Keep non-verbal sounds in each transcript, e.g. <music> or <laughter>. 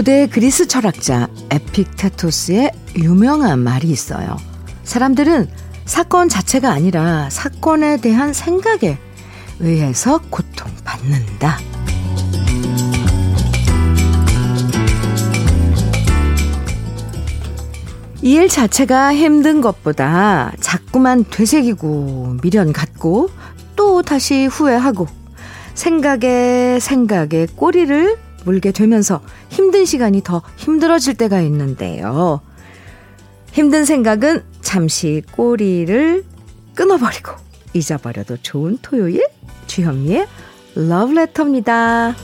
고대 그리스 철학자 에픽테토스의 유명한 말이 있어요. 사람들은 사건 자체가 아니라 사건에 대한 생각에 의해서 고통받는다. 이 일 자체가 힘든 것보다 자꾸만 되새기고 미련 갖고 또 다시 후회하고 생각에 생각에 꼬리를 물게 되면서 힘든 시간이 더 힘들어질 때가 있는데요. 힘든 생각은 잠시 꼬리를 끊어버리고 잊어버려도 좋은 토요일 주현미의 러브레터입니다.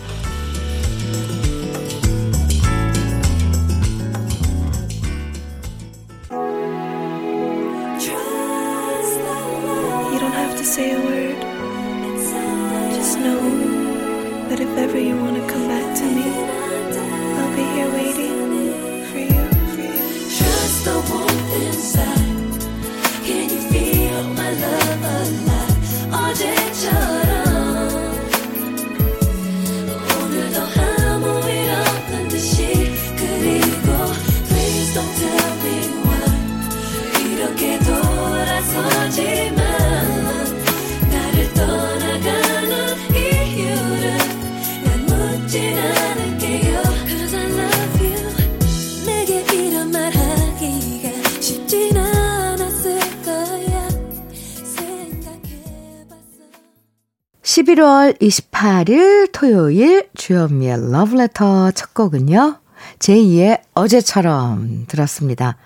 (11월 28일) 토요일 주현미의 러브레터 첫 곡은요 제2의 어제처럼 들었습니다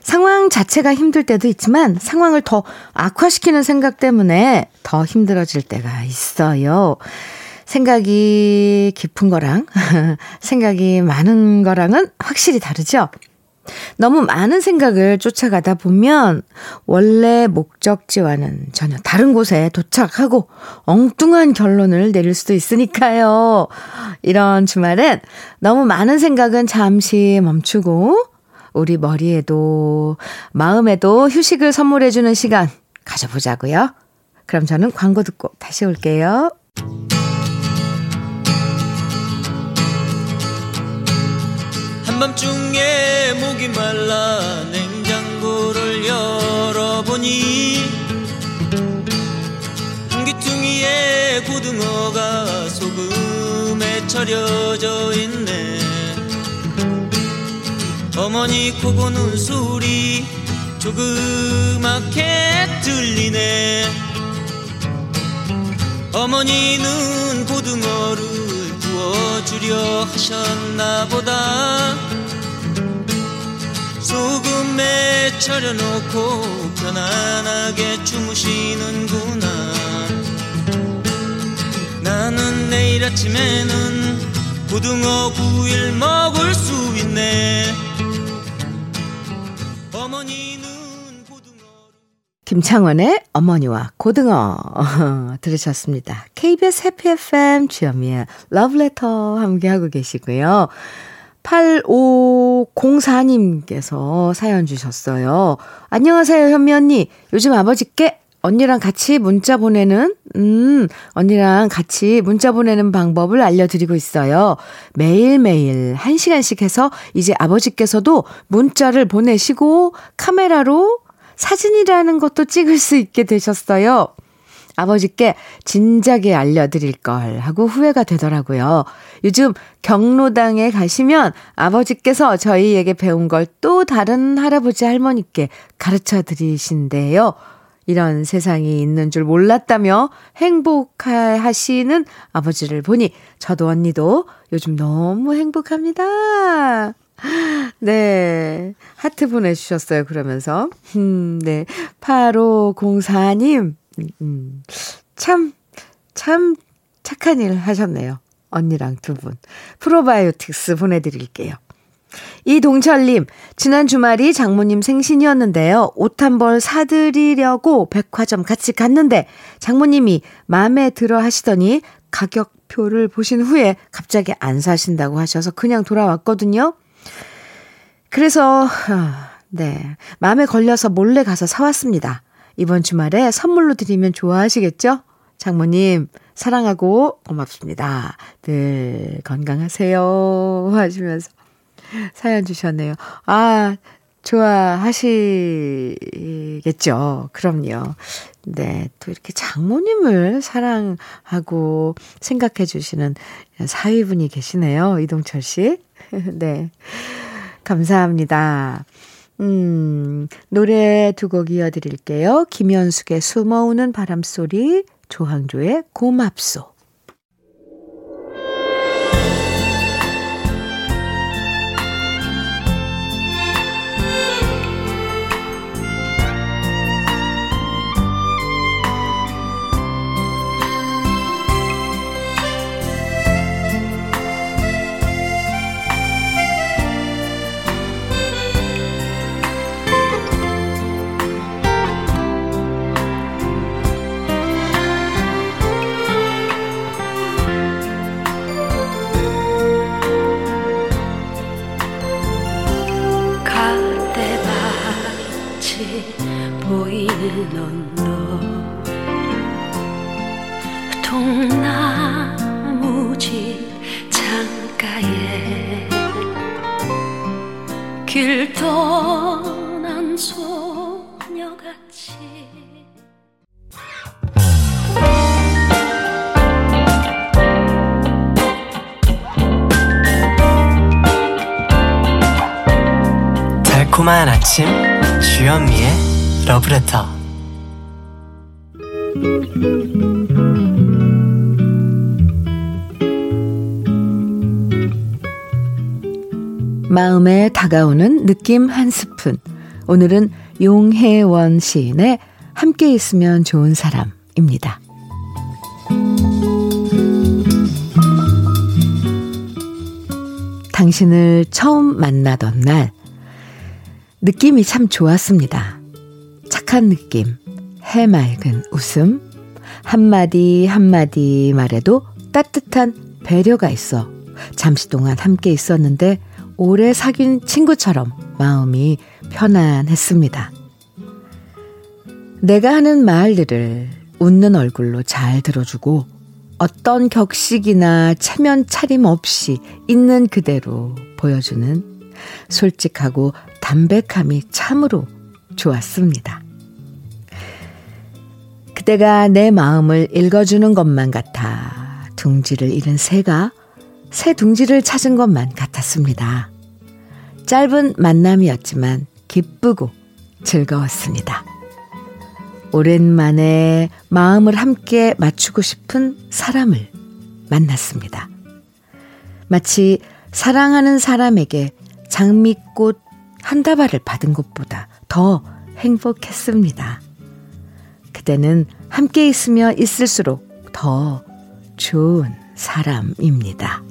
상황 자체가 힘들 때도 있지만 상황을 더 악화시키는 생각 때문에 더 힘들어질 때가 있어요. 생각이 깊은 거랑 <laughs> 생각이 많은 거랑은 확실히 다르죠? 너무 많은 생각을 쫓아가다 보면 원래 목적지와는 전혀 다른 곳에 도착하고 엉뚱한 결론을 내릴 수도 있으니까요. 이런 주말엔 너무 많은 생각은 잠시 멈추고 우리 머리에도 마음에도 휴식을 선물해주는 시간 가져보자고요. 그럼 저는 광고 듣고 다시 올게요. 한밤중에 목이 말라 냉장고를 열어보니 한기퉁이에 고등어가 소금에 절여져 있네. 어머니 코 고는 소리 조그맣게 들리네. 어머니는 고등어를 구워주려 하셨나 보다 소금에 절여놓고 편안하게 주무시는구나 나는 내일 아침에는 고등어 구일 먹을 수 있네 어머니는 김창원의 어머니와 고등어 <laughs> 들으셨습니다. KBS 해피 FM 주현미의 러브레터 함께하고 계시고요. 8504님께서 사연 주셨어요. 안녕하세요, 현미 언니. 요즘 아버지께 언니랑 같이 문자 보내는, 음, 언니랑 같이 문자 보내는 방법을 알려드리고 있어요. 매일매일 1시간씩 해서 이제 아버지께서도 문자를 보내시고 카메라로 사진이라는 것도 찍을 수 있게 되셨어요. 아버지께 진작에 알려드릴 걸 하고 후회가 되더라고요. 요즘 경로당에 가시면 아버지께서 저희에게 배운 걸 또 다른 할아버지 할머니께 가르쳐 드리신대요. 이런 세상이 있는 줄 몰랐다며 행복하시는 아버지를 보니 저도 언니도 요즘 너무 행복합니다. <laughs> 네. 하트 보내주셨어요. 그러면서. 음, 네. 8504님, 음, 참, 참 착한 일 하셨네요. 언니랑 두 분. 프로바이오틱스 보내드릴게요. 이동철님, 지난 주말이 장모님 생신이었는데요. 옷 한 벌 사드리려고 백화점 같이 갔는데 장모님이 마음에 들어 하시더니 가격표를 보신 후에 갑자기 안 사신다고 하셔서 그냥 돌아왔거든요. 그래서, 네. 마음에 걸려서 몰래 가서 사왔습니다. 이번 주말에 선물로 드리면 좋아하시겠죠? 장모님, 사랑하고 고맙습니다. 늘 건강하세요. <laughs> 하시면서. 사연 주셨네요. 아, 좋아하시겠죠. 그럼요. 네. 또 이렇게 장모님을 사랑하고 생각해 주시는 사위분이 계시네요. 이동철 씨. <laughs> 네. 감사합니다. 음, 노래 두 곡 이어드릴게요. 김현숙의 숨어오는 바람소리, 조항조의 고맙소. 아침 주현미의 러브레터 마음에 다가오는 느낌 한 스푼 오늘은 용혜원 시인의 함께 있으면 좋은 사람입니다. 당신을 처음 만나던 날 느낌이 참 좋았습니다. 착한 느낌, 해맑은 웃음, 한마디 한마디 말에도 따뜻한 배려가 있어 잠시 동안 함께 있었는데 오래 사귄 친구처럼 마음이 편안했습니다. 내가 하는 말들을 웃는 얼굴로 잘 들어주고 어떤 격식이나 체면 차림 없이 있는 그대로 보여주는 솔직하고 담백함이 참으로 좋았습니다. 그때가 내 마음을 읽어주는 것만 같아 둥지를 잃은 새가 새 둥지를 찾은 것만 같았습니다. 짧은 만남이었지만 기쁘고 즐거웠습니다. 오랜만에 마음을 함께 맞추고 싶은 사람을 만났습니다. 마치 사랑하는 사람에게 장미꽃 한 다발을 받은 것보다 더 행복했습니다. 그때는 함께 있으며 있을수록 더 좋은 사람입니다.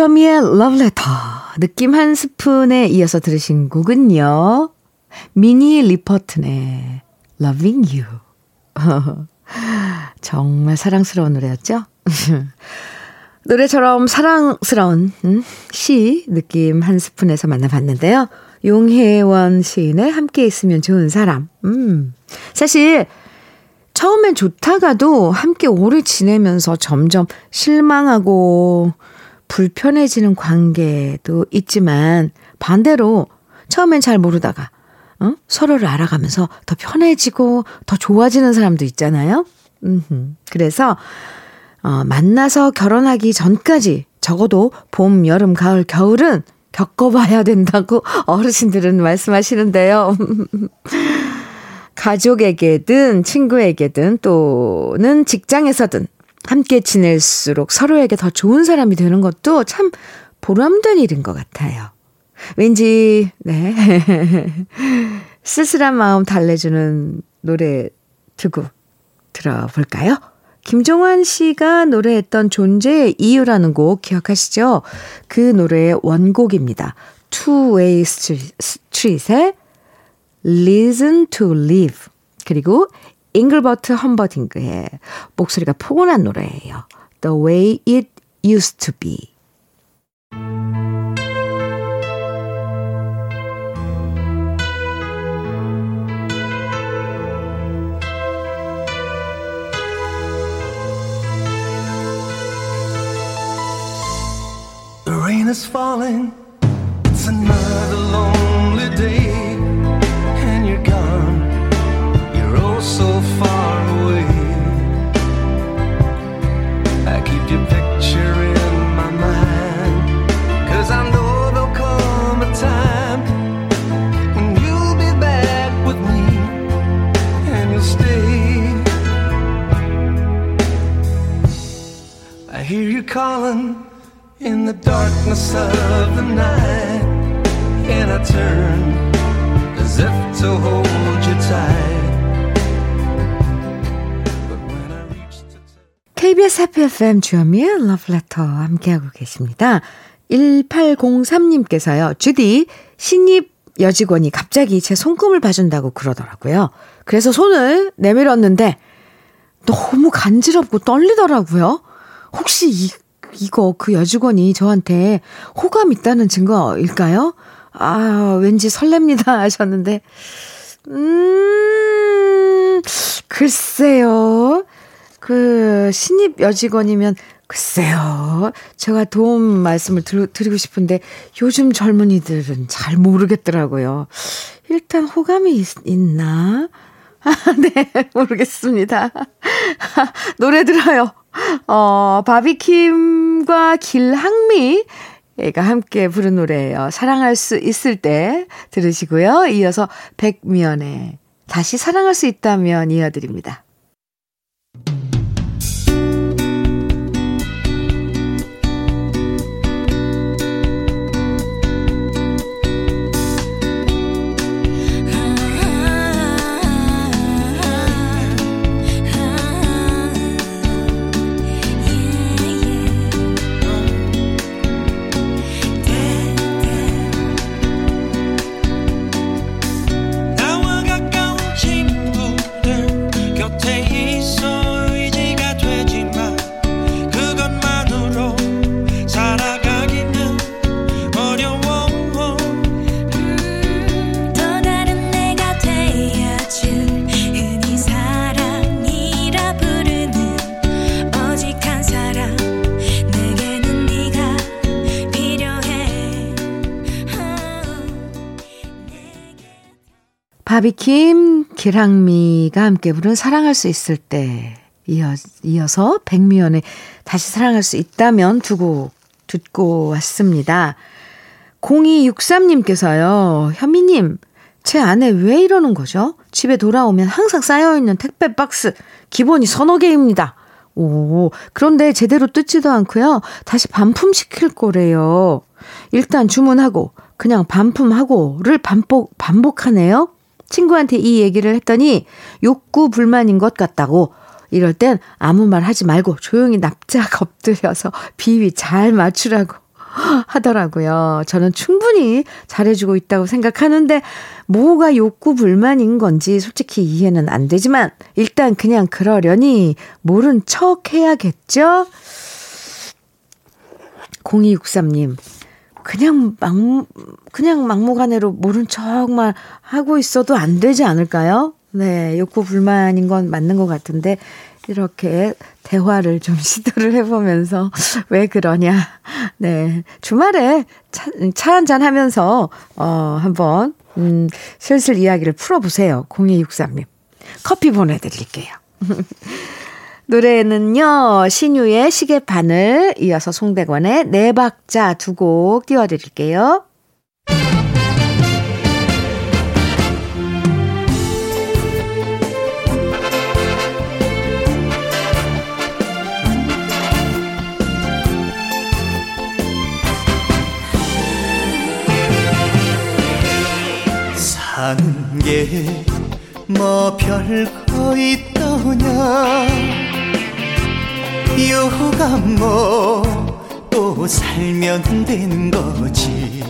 주현미의 러브레터 느낌 한 스푼에 이어서 들으신 곡은요. 미니 리퍼튼의 Loving You <laughs> 정말 사랑스러운 노래였죠? <laughs> 노래처럼 사랑스러운 음, 시 느낌 한 스푼에서 만나봤는데요. 용혜원 시인의 함께 있으면 좋은 사람. 음, 사실 처음엔 좋다가도 함께 오래 지내면서 점점 실망하고 불편해지는 관계도 있지만 반대로 처음엔 잘 모르다가 어? 서로를 알아가면서 더 편해지고 더 좋아지는 사람도 있잖아요. 음흠. 그래서 어, 만나서 결혼하기 전까지 적어도 봄, 여름, 가을, 겨울은 겪어봐야 된다고 <laughs> 어르신들은 말씀하시는데요. <laughs> 가족에게든 친구에게든 또는 직장에서든 함께 지낼수록 서로에게 더 좋은 사람이 되는 것도 참 보람된 일인 것 같아요. 왠지, 네. <laughs> 쓸쓸한 마음 달래주는 노래 두고 들어볼까요? 김종환 씨가 노래했던 존재의 이유라는 곡 기억하시죠? 그 노래의 원곡입니다. Two Way Street의 Listen to Live 그리고 잉글버트 험버딩그의 목소리가 포근한 노래예요. The Way It Used to Be rain is falling. It's another lonely day, and you're gone. You're oh so calling in the darkness of the night, and I turn as if to hold you tight. KBS 해피 FM 주현미의 러브레터 함께하고 계십니다. 1803님께서요. 주디, 신입 여직원이 갑자기 제 손금을 봐준다고 그러더라고요. 그래서 손을 내밀었는데 너무 간지럽고 떨리더라고요. 혹시 이 이거 그 여직원이 저한테 호감 있다는 증거일까요? 아, 왠지 설렙니다 <laughs> 하셨는데, 음, 글쎄요. 그, 신입 여직원이면, 글쎄요. 제가 도움 말씀을 드, 드리고 싶은데, 요즘 젊은이들은 잘 모르겠더라고요. 일단 호감이 있, 있나? 아, <laughs> 네, 모르겠습니다. <laughs> 노래 들어요. 어, 바비킴과 길항미 가 함께 부른 노래예요. 사랑할 수 있을 때 들으시고요. 이어서 백미연의 다시 사랑할 수 있다면 이어드립니다. 기랑미가 함께 부른 사랑할 수 있을 때 이어, 이어서 백미연의 다시 사랑할 수 있다면 두곡 듣고 왔습니다. 0263님께서요. 현미님, 제 아내 왜 이러는 거죠? 집에 돌아오면 항상 쌓여있는 택배 박스 기본이 서너 개입니다. 오, 그런데 제대로 뜯지도 않고요. 다시 반품 시킬 거래요. 일단 주문하고 그냥 반품하고를 반복 반복하네요. 친구한테 이 얘기를 했더니 욕구 불만인 것 같다고 이럴 땐 아무 말 하지 말고 조용히 납작 <laughs> 엎드려서 비위 잘 맞추라고 <laughs> 하더라고요. 저는 충분히 잘해주고 있다고 생각하는데 뭐가 욕구 불만인 건지 솔직히 이해는 안 되지만 일단 그냥 그러려니 모른 척 해야겠죠? 0263님, 그냥 막, 그냥 막무가내로 모른 척만 하고 있어도 안 되지 않을까요? 네, 욕구 불만인 건 맞는 것 같은데, 이렇게 대화를 좀 <laughs> 시도를 해보면서, 왜 그러냐. 네, 주말에 차, 차 한잔 하면서, 어, 한번, 음, 슬슬 이야기를 풀어보세요. 0263님. 커피 보내드릴게요. <laughs> 노래는요, 신유의 시계바늘, 이어서 송대관의 네 박자 두 곡 띄워드릴게요. 사는 게 뭐 별거 있더냐 요가 뭐 또 살면 되는 거지.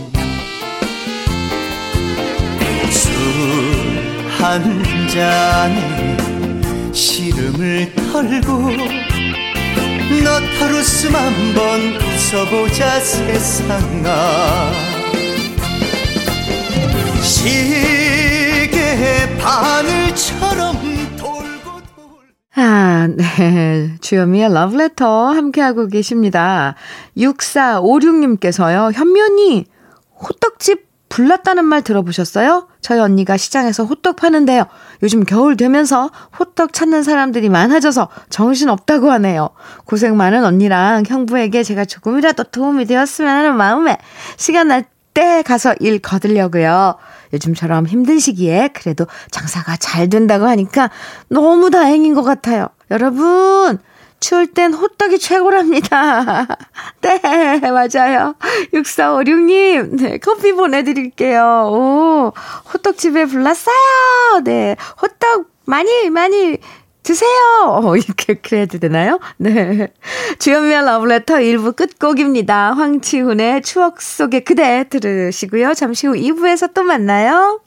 술 한 잔에 시름을 털고 너털웃음 한번 웃어보자 세상아. 시계 바늘처럼 아, 네. <laughs> 주현미의 러브레터 함께하고 계십니다. 6456님께서요, 현면이 호떡집 불났다는 말 들어보셨어요? 저희 언니가 시장에서 호떡 파는데요. 요즘 겨울 되면서 호떡 찾는 사람들이 많아져서 정신 없다고 하네요. 고생 많은 언니랑 형부에게 제가 조금이라도 도움이 되었으면 하는 마음에 시간 날 때 가서 일 거들려고요. 요즘처럼 힘든 시기에 그래도 장사가 잘 된다고 하니까 너무 다행인 것 같아요. 여러분, 추울 땐 호떡이 최고랍니다. <laughs> 네, 맞아요. 6456님, 네, 커피 보내드릴게요. 오, 호떡집에 불났어요. 네, 호떡 많이, 많이 드세요! 어, <laughs> 이렇게 그래도 되나요? 네. 주연미의 러브레터 1부 끝곡입니다. 황치훈의 추억 속의 그대 들으시고요. 잠시 후 2부에서 또 만나요.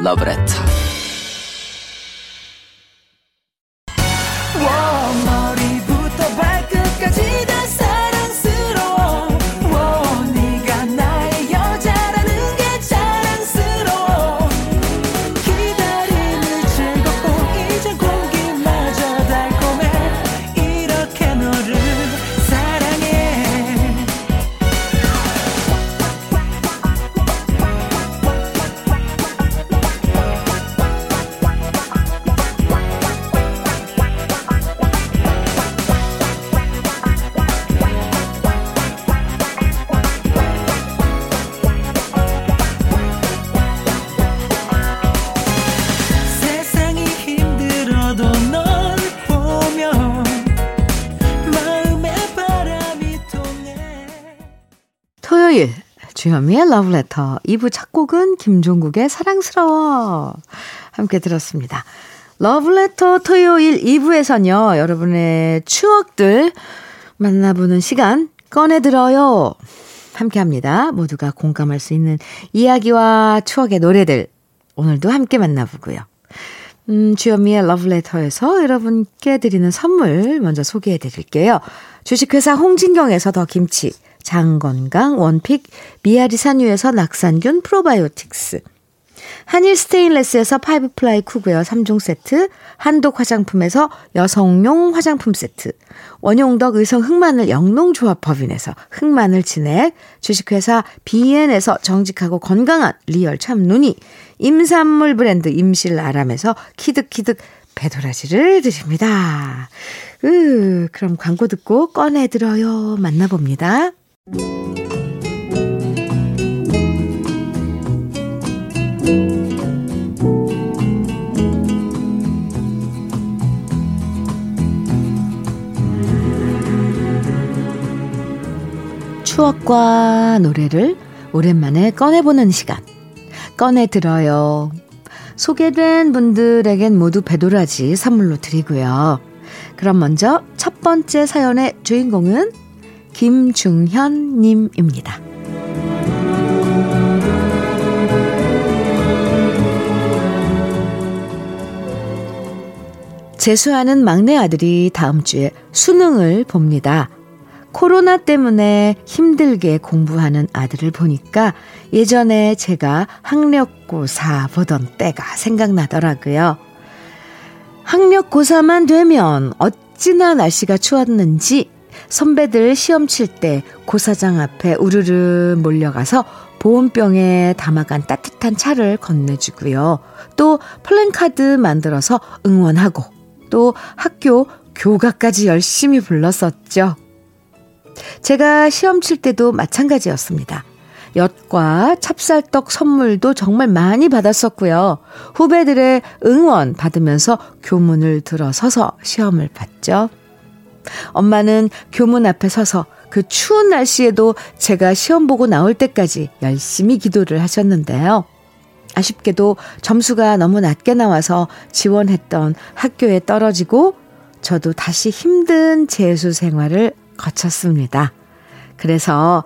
러브 주현미의 러브레터 2부 첫 곡은 김종국의 사랑스러워 함께 들었습니다. 러브레터 토요일 2부에서는요. 여러분의 추억들 만나보는 시간 꺼내들어요. 함께합니다. 모두가 공감할 수 있는 이야기와 추억의 노래들 오늘도 함께 만나보고요. 음, 주현미의 러브레터에서 여러분께 드리는 선물 먼저 소개해 드릴게요. 주식회사 홍진경에서 더 김치, 장건강 one pick, 미아리 산유에서 낙산균 프로바이오틱스, 한일 스테인레스에서 five ply cookware 3종 세트, 한독 화장품에서 여성용 화장품 세트, 원용덕 의성 흑마늘 영농조합 법인에서 흑마늘 진액, 주식회사 비엔에서 정직하고 건강한 real 참눈이, 임산물 브랜드 임실 아람에서 키득키득 배도라지를 드립니다. 으, 그럼 광고 듣고 꺼내들어요. 만나봅니다. 추억과 노래를 오랜만에 꺼내보는 시간. 꺼내 들어요. 소개된 분들에겐 모두 배도라지 선물로 드리고요. 그럼 먼저 첫 번째 사연의 주인공은 김중현 님입니다. 재수하는 막내 아들이 다음 주에 수능을 봅니다. 코로나 때문에 힘들게 공부하는 아들을 보니까 예전에 제가 학력고사 보던 때가 생각나더라고요. 학력고사만 되면 어찌나 날씨가 추웠는지 선배들 시험 칠 때 고사장 앞에 우르르 몰려가서 보온병에 담아간 따뜻한 차를 건네주고요. 또 플랜카드 만들어서 응원하고 또 학교 교가까지 열심히 불렀었죠. 제가 시험 칠 때도 마찬가지였습니다. 엿과 찹쌀떡 선물도 정말 많이 받았었고요. 후배들의 응원 받으면서 교문을 들어서서 시험을 봤죠. 엄마는 교문 앞에 서서 그 추운 날씨에도 제가 시험 보고 나올 때까지 열심히 기도를 하셨는데요. 아쉽게도 점수가 너무 낮게 나와서 지원했던 학교에 떨어지고 저도 다시 힘든 재수 생활을 거쳤습니다. 그래서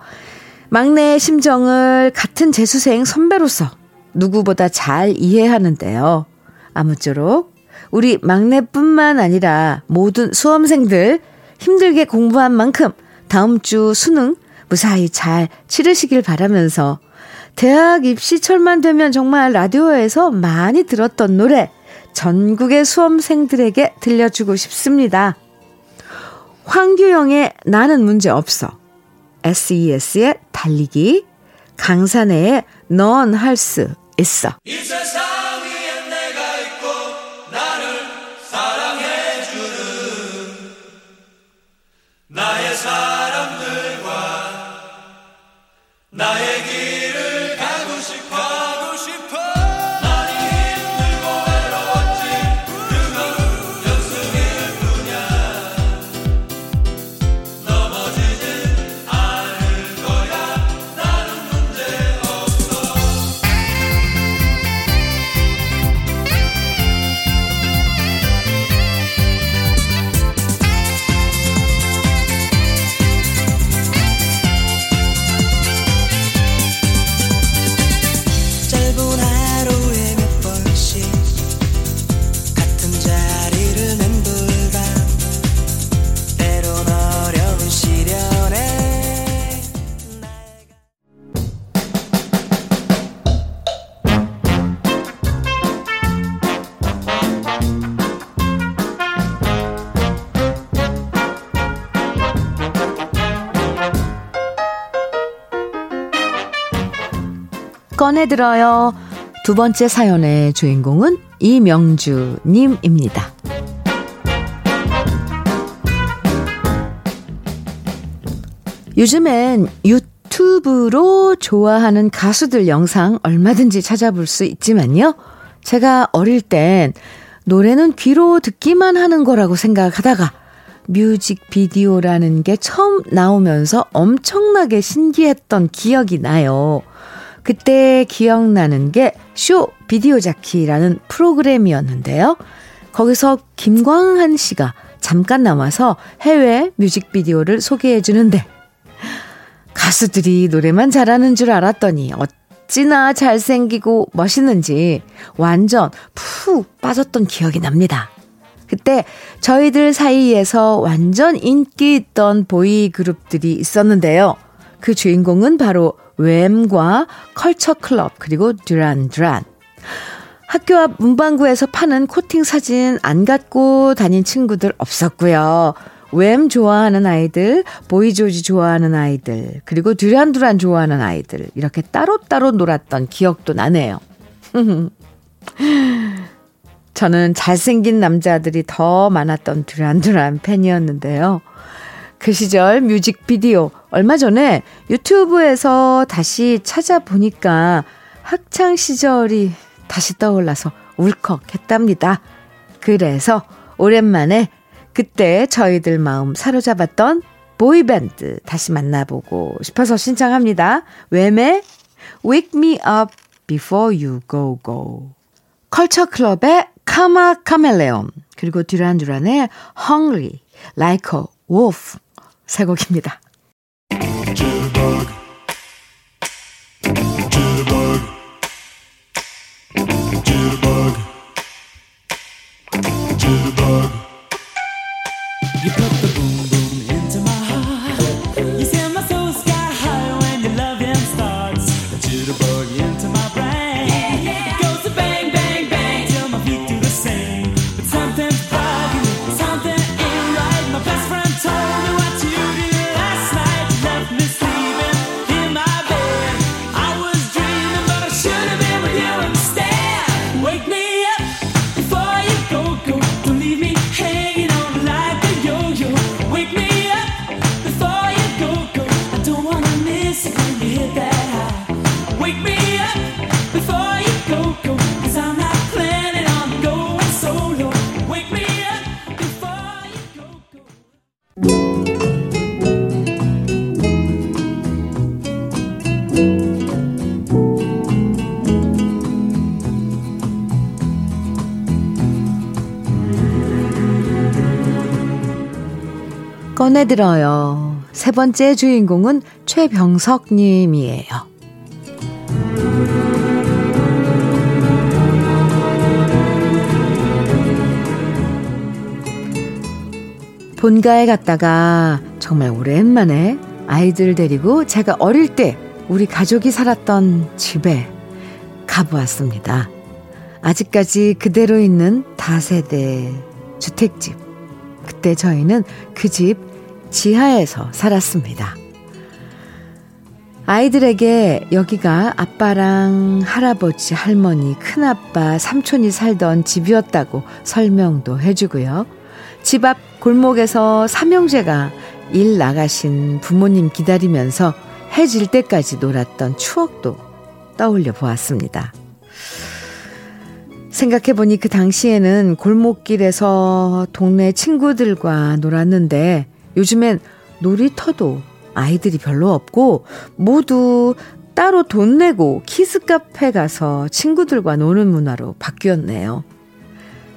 막내의 심정을 같은 재수생 선배로서 누구보다 잘 이해하는데요. 아무쪼록 우리 막내뿐만 아니라 모든 수험생들 힘들게 공부한 만큼 다음 주 수능 무사히 잘 치르시길 바라면서 대학 입시철만 되면 정말 라디오에서 많이 들었던 노래 전국의 수험생들에게 들려주고 싶습니다. 황규영의 나는 문제 없어. SES의 달리기. 강산의 넌 할 수 있어. 꺼내들어요. 두 번째 사연의 주인공은 이명주님입니다. 요즘엔 유튜브로 좋아하는 가수들 영상 얼마든지 찾아볼 수 있지만요. 제가 어릴 땐 노래는 귀로 듣기만 하는 거라고 생각하다가 뮤직비디오라는 게 처음 나오면서 엄청나게 신기했던 기억이 나요. 그때 기억나는 게 쇼 비디오 자키라는 프로그램이었는데요. 거기서 김광한 씨가 잠깐 나와서 해외 뮤직비디오를 소개해 주는데 가수들이 노래만 잘하는 줄 알았더니 어찌나 잘생기고 멋있는지 완전 푹 빠졌던 기억이 납니다. 그때 저희들 사이에서 완전 인기 있던 보이 그룹들이 있었는데요. 그 주인공은 바로 웸과 컬처 클럽 그리고 듀란 듀란. 학교 앞 문방구에서 파는 코팅 사진 안 갖고 다닌 친구들 없었고요. 웸 좋아하는 아이들, 보이조지 좋아하는 아이들, 그리고 듀란듀란 좋아하는 아이들 이렇게 따로따로 놀았던 기억도 나네요. <laughs> 저는 잘생긴 남자들이 더 많았던 듀란듀란 팬이었는데요. 그 시절 뮤직비디오 얼마 전에 유튜브에서 다시 찾아보니까 학창 시절이 다시 떠올라서 울컥했답니다. 그래서 오랜만에 그때 저희들 마음 사로잡았던 보이밴드 다시 만나보고 싶어서 신청합니다. 웸의 Wake Me Up Before You Go Go. 컬처 클럽의 카마 카멜레온 그리고 듀란 듀란의 Hungry Like a Wolf 세 곡입니다. 꺼내들어요. 세 번째 주인공은 최병석 님이에요. 본가에 갔다가 정말 오랜만에 아이들 데리고 제가 어릴 때 우리 가족이 살았던 집에 가보았습니다. 아직까지 그대로 있는 다세대 주택집. 그때 저희는 그 집 지하에서 살았습니다. 아이들에게 여기가 아빠랑 할아버지, 할머니, 큰아빠, 삼촌이 살던 집이었다고 설명도 해주고요. 집 앞 골목에서 삼형제가 일 나가신 부모님 기다리면서 해질 때까지 놀았던 추억도 떠올려 보았습니다. 생각해보니 그 당시에는 골목길에서 동네 친구들과 놀았는데 요즘엔 놀이터도 아이들이 별로 없고 모두 따로 돈 내고 키스 카페 가서 친구들과 노는 문화로 바뀌었네요.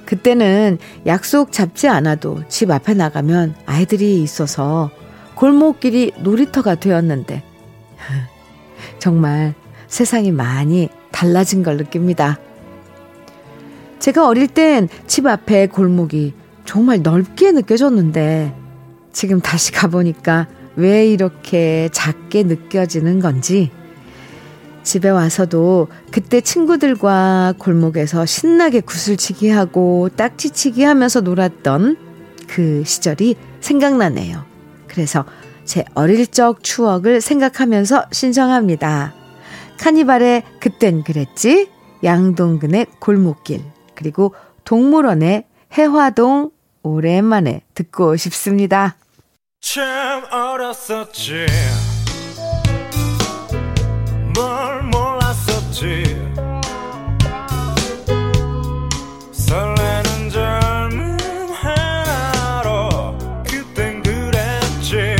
그때는 약속 잡지 않아도 집 앞에 나가면 아이들이 있어서 골목길이 놀이터가 되었는데 <laughs> 정말 세상이 많이 달라진 걸 느낍니다. 제가 어릴 땐 집 앞에 골목이 정말 넓게 느껴졌는데 지금 다시 가보니까 왜 이렇게 작게 느껴지는 건지 집에 와서도 그때 친구들과 골목에서 신나게 구슬치기 하고 딱지치기 하면서 놀았던 그 시절이 생각나네요. 그래서 제 어릴 적 추억을 생각하면서 신청합니다. 카니발의 그땐 그랬지, 양동근의 골목길, 그리고 동물원의 해화동 오랜만에 듣고 싶습니다. 참 어렸었지. 뭘 몰랐었지. 설레는 젊음 하나로 그땐 그랬지.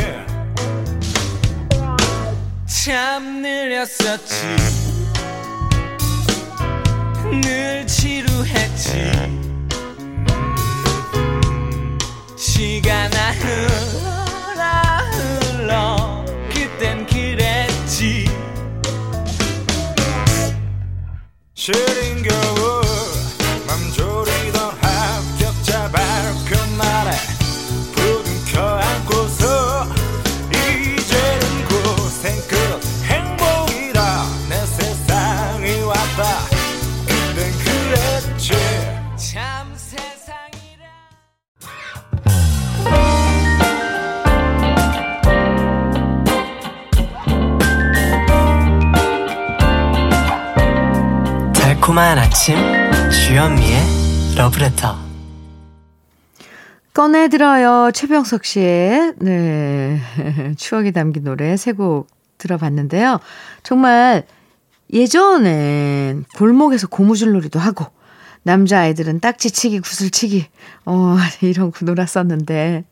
참 느렸었지. 늘 지루했지. 시간아 흘 시린 주현미의 러브레터 꺼내들어요. 최병석 씨의, 네, <laughs> 추억이 담긴 노래 세 곡 들어봤는데요. 정말 예전엔 골목에서 고무줄 놀이도 하고, 남자아이들은 딱지치기, 구슬치기, 어, <laughs> 이런 거 놀았었는데,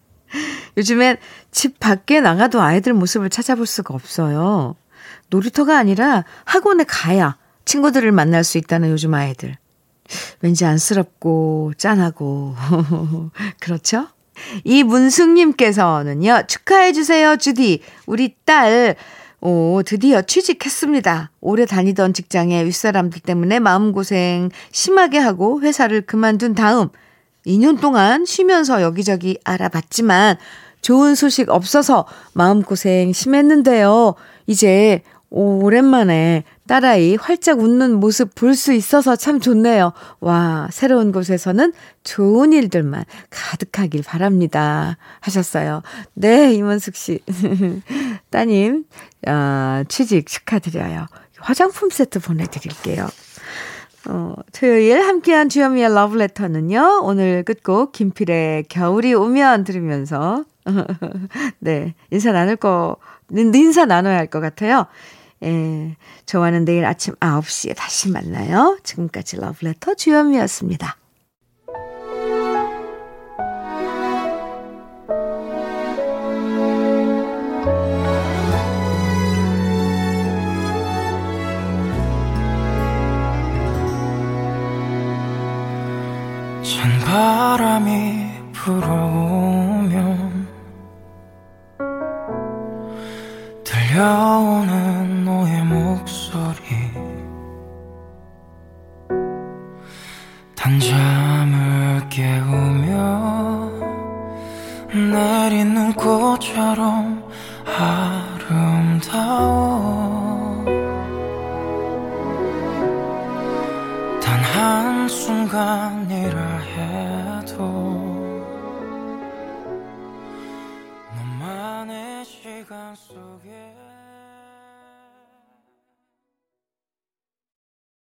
요즘엔 집 밖에 나가도 아이들 모습을 찾아볼 수가 없어요. 놀이터가 아니라 학원에 가야 친구들을 만날 수 있다는 요즘 아이들. 왠지 안쓰럽고 짠하고 <laughs> 그렇죠? 이문숙님께서는요 축하해 주세요 주디 우리 딸 오, 드디어 취직했습니다. 오래 다니던 직장의 윗사람들 때문에 마음고생 심하게 하고 회사를 그만둔 다음 2년 동안 쉬면서 여기저기 알아봤지만 좋은 소식 없어서 마음고생 심했는데요. 이제 오랜만에 딸아이 활짝 웃는 모습 볼 수 있어서 참 좋네요. 와, 새로운 곳에서는 좋은 일들만 가득하길 바랍니다. 하셨어요. 네, 이문숙 씨. <laughs> 따님, 어, 취직 축하드려요. 화장품 세트 보내드릴게요. 어, 토요일 함께한 주현미의 러브레터는요, 오늘 끝곡 김필의 겨울이 오면 들으면서, <laughs> 네, 인사 나눌 거, 인사 나눠야 할 것 같아요. 예, 저와는 내일 아침 9시에 다시 만나요. 지금까지 러브레터 주현미였습니다.